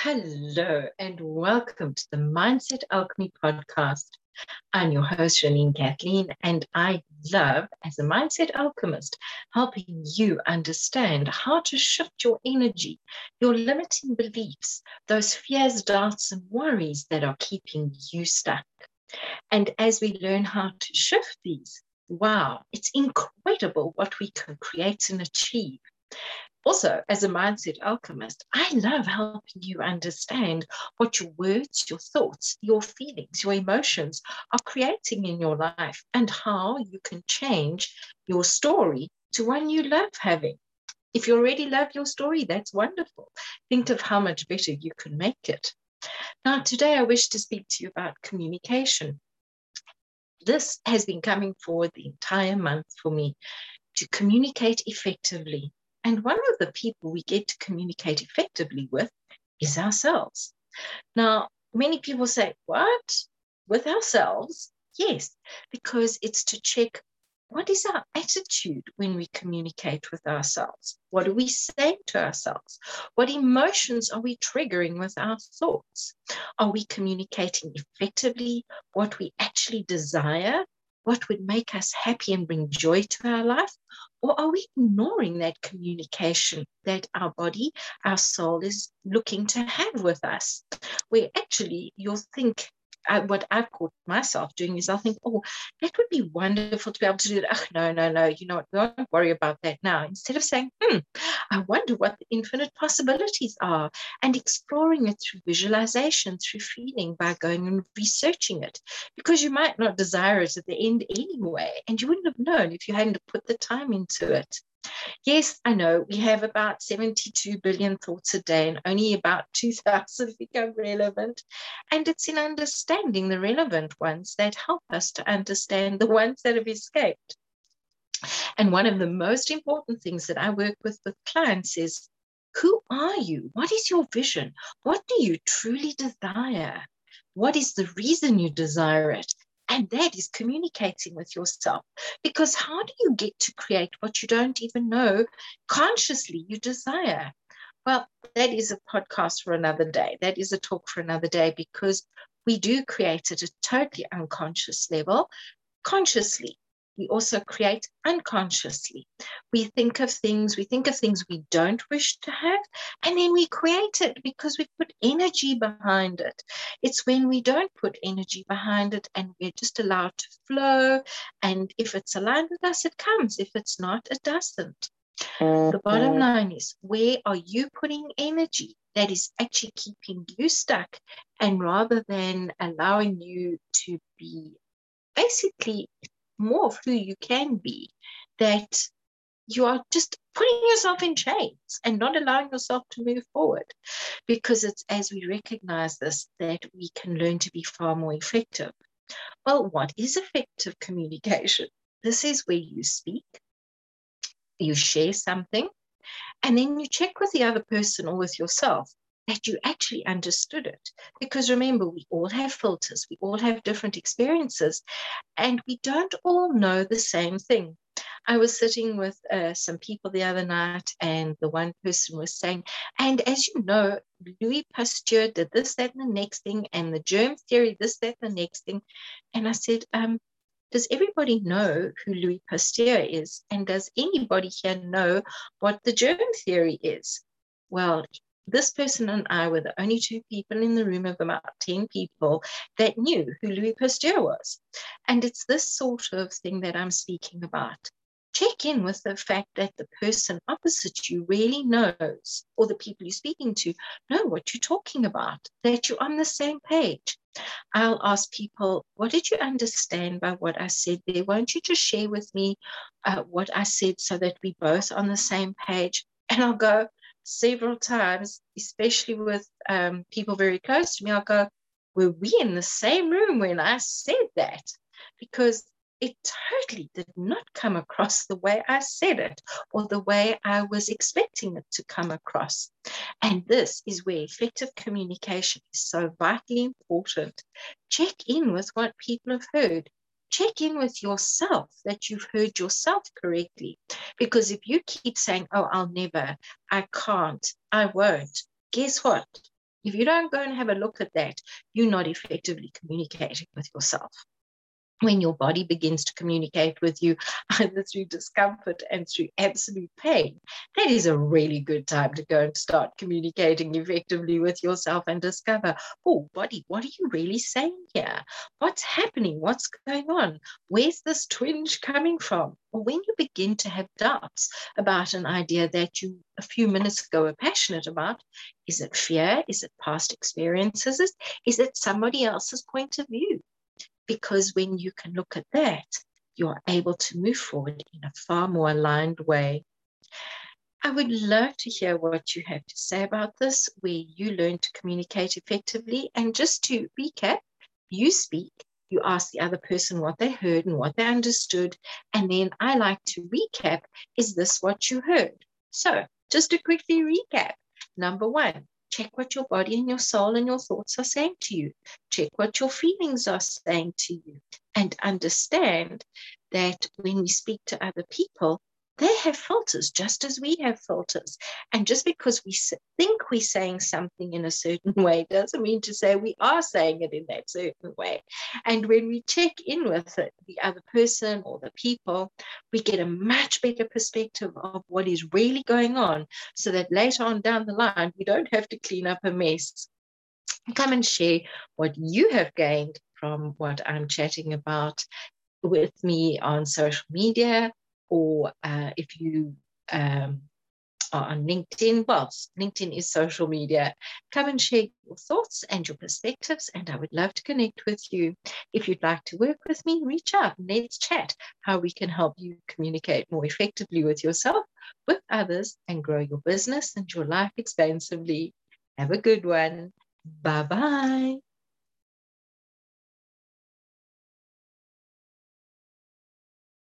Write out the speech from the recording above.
Hello, and welcome to the Mindset Alchemy podcast. I'm your host, Janine Kathleen, and I love, as a mindset alchemist, helping you understand how to shift your energy, your limiting beliefs, those fears, doubts, and worries that are keeping you stuck. And as we learn how to shift these, wow, it's incredible what we can create and achieve also, as a mindset alchemist, I love helping you understand what your words, your thoughts, your feelings, your emotions are creating in your life and how you can change your story to one you love having. If you already love your story, that's wonderful. Think of how much better you can make it. Now, today I wish to speak to you about communication. This has been coming forward the entire month for me to communicate effectively and one of the people we get to communicate effectively with is ourselves. Now, many people say, What? With ourselves? Yes, because it's to check what is our attitude when we communicate with ourselves? What do we say to ourselves? What emotions are we triggering with our thoughts? Are we communicating effectively what we actually desire what would make us happy and bring joy to our life? Or are we ignoring that communication that our body, our soul is looking to have with us? Where actually you'll think I, what I've caught myself doing is I'll think, oh, that would be wonderful to be able to do that. Oh, no, no, no, you know what? We won't worry about that now. Instead of saying, hmm, I wonder what the infinite possibilities are and exploring it through visualization, through feeling by going and researching it. Because you might not desire it at the end anyway, and you wouldn't have known if you hadn't put the time into it. Yes, I know we have about 72 billion thoughts a day, and only about 2,000 become relevant. And it's in understanding the relevant ones that help us to understand the ones that have escaped. And one of the most important things that I work with with clients is who are you? What is your vision? What do you truly desire? What is the reason you desire it? And that is communicating with yourself. Because how do you get to create what you don't even know consciously you desire? Well, that is a podcast for another day. That is a talk for another day because we do create at a totally unconscious level consciously we also create unconsciously. We think of things, we think of things we don't wish to have, and then we create it because we put energy behind it. It's when we don't put energy behind it and we're just allowed to flow. And if it's aligned with us, it comes. If it's not, it doesn't. The bottom line is where are you putting energy that is actually keeping you stuck? And rather than allowing you to be basically more of who you can be, that you are just putting yourself in chains and not allowing yourself to move forward. Because it's as we recognize this that we can learn to be far more effective. Well, what is effective communication? This is where you speak, you share something, and then you check with the other person or with yourself that you actually understood it. Because remember, we all have filters, we all have different experiences, and we don't all know the same thing. I was sitting with uh, some people the other night, and the one person was saying, and as you know, Louis Pasteur did this, that, and the next thing, and the germ theory, this, that, and the next thing. And I said, um, does everybody know who Louis Pasteur is? And does anybody here know what the germ theory is? Well, this person and I were the only two people in the room of about 10 people that knew who Louis Pasteur was. And it's this sort of thing that I'm speaking about. Check in with the fact that the person opposite you really knows, or the people you're speaking to know what you're talking about, that you're on the same page. I'll ask people, What did you understand by what I said there? Won't you just share with me uh, what I said so that we both on the same page? And I'll go, several times, especially with um, people very close to me, I'll go, Were we in the same room when I said that? Because it totally did not come across the way I said it or the way I was expecting it to come across. And this is where effective communication is so vitally important. Check in with what people have heard check in with yourself that you've heard yourself correctly. Because if you keep saying, oh, I'll never, I can't, I won't, guess what? If you don't go and have a look at that, you're not effectively communicating with yourself when your body begins to communicate with you either through discomfort and through absolute pain, that is a really good time to go and start communicating effectively with yourself and discover, oh, body, what are you really saying here? What's happening? What's going on? Where's this twinge coming from? Or when you begin to have doubts about an idea that you a few minutes ago were passionate about, is it fear? Is it past experiences? Is it somebody else's point of view? Because when you can look at that, you're able to move forward in a far more aligned way. I would love to hear what you have to say about this, where you learn to communicate effectively. And just to recap, you speak, you ask the other person what they heard and what they understood. And then I like to recap is this what you heard? So, just to quickly recap number one, Check what your body and your soul and your thoughts are saying to you. Check what your feelings are saying to you. And understand that when we speak to other people, they have filters just as we have filters. And just because we think we're saying something in a certain way doesn't mean to say we are saying it in that certain way. And when we check in with it, the other person or the people, we get a much better perspective of what is really going on so that later on down the line, we don't have to clean up a mess. Come and share what you have gained from what I'm chatting about with me on social media or uh, if you um, are on LinkedIn, well, LinkedIn is social media. Come and share your thoughts and your perspectives, and I would love to connect with you. If you'd like to work with me, reach out and let's chat how we can help you communicate more effectively with yourself, with others, and grow your business and your life expansively. Have a good one. Bye bye.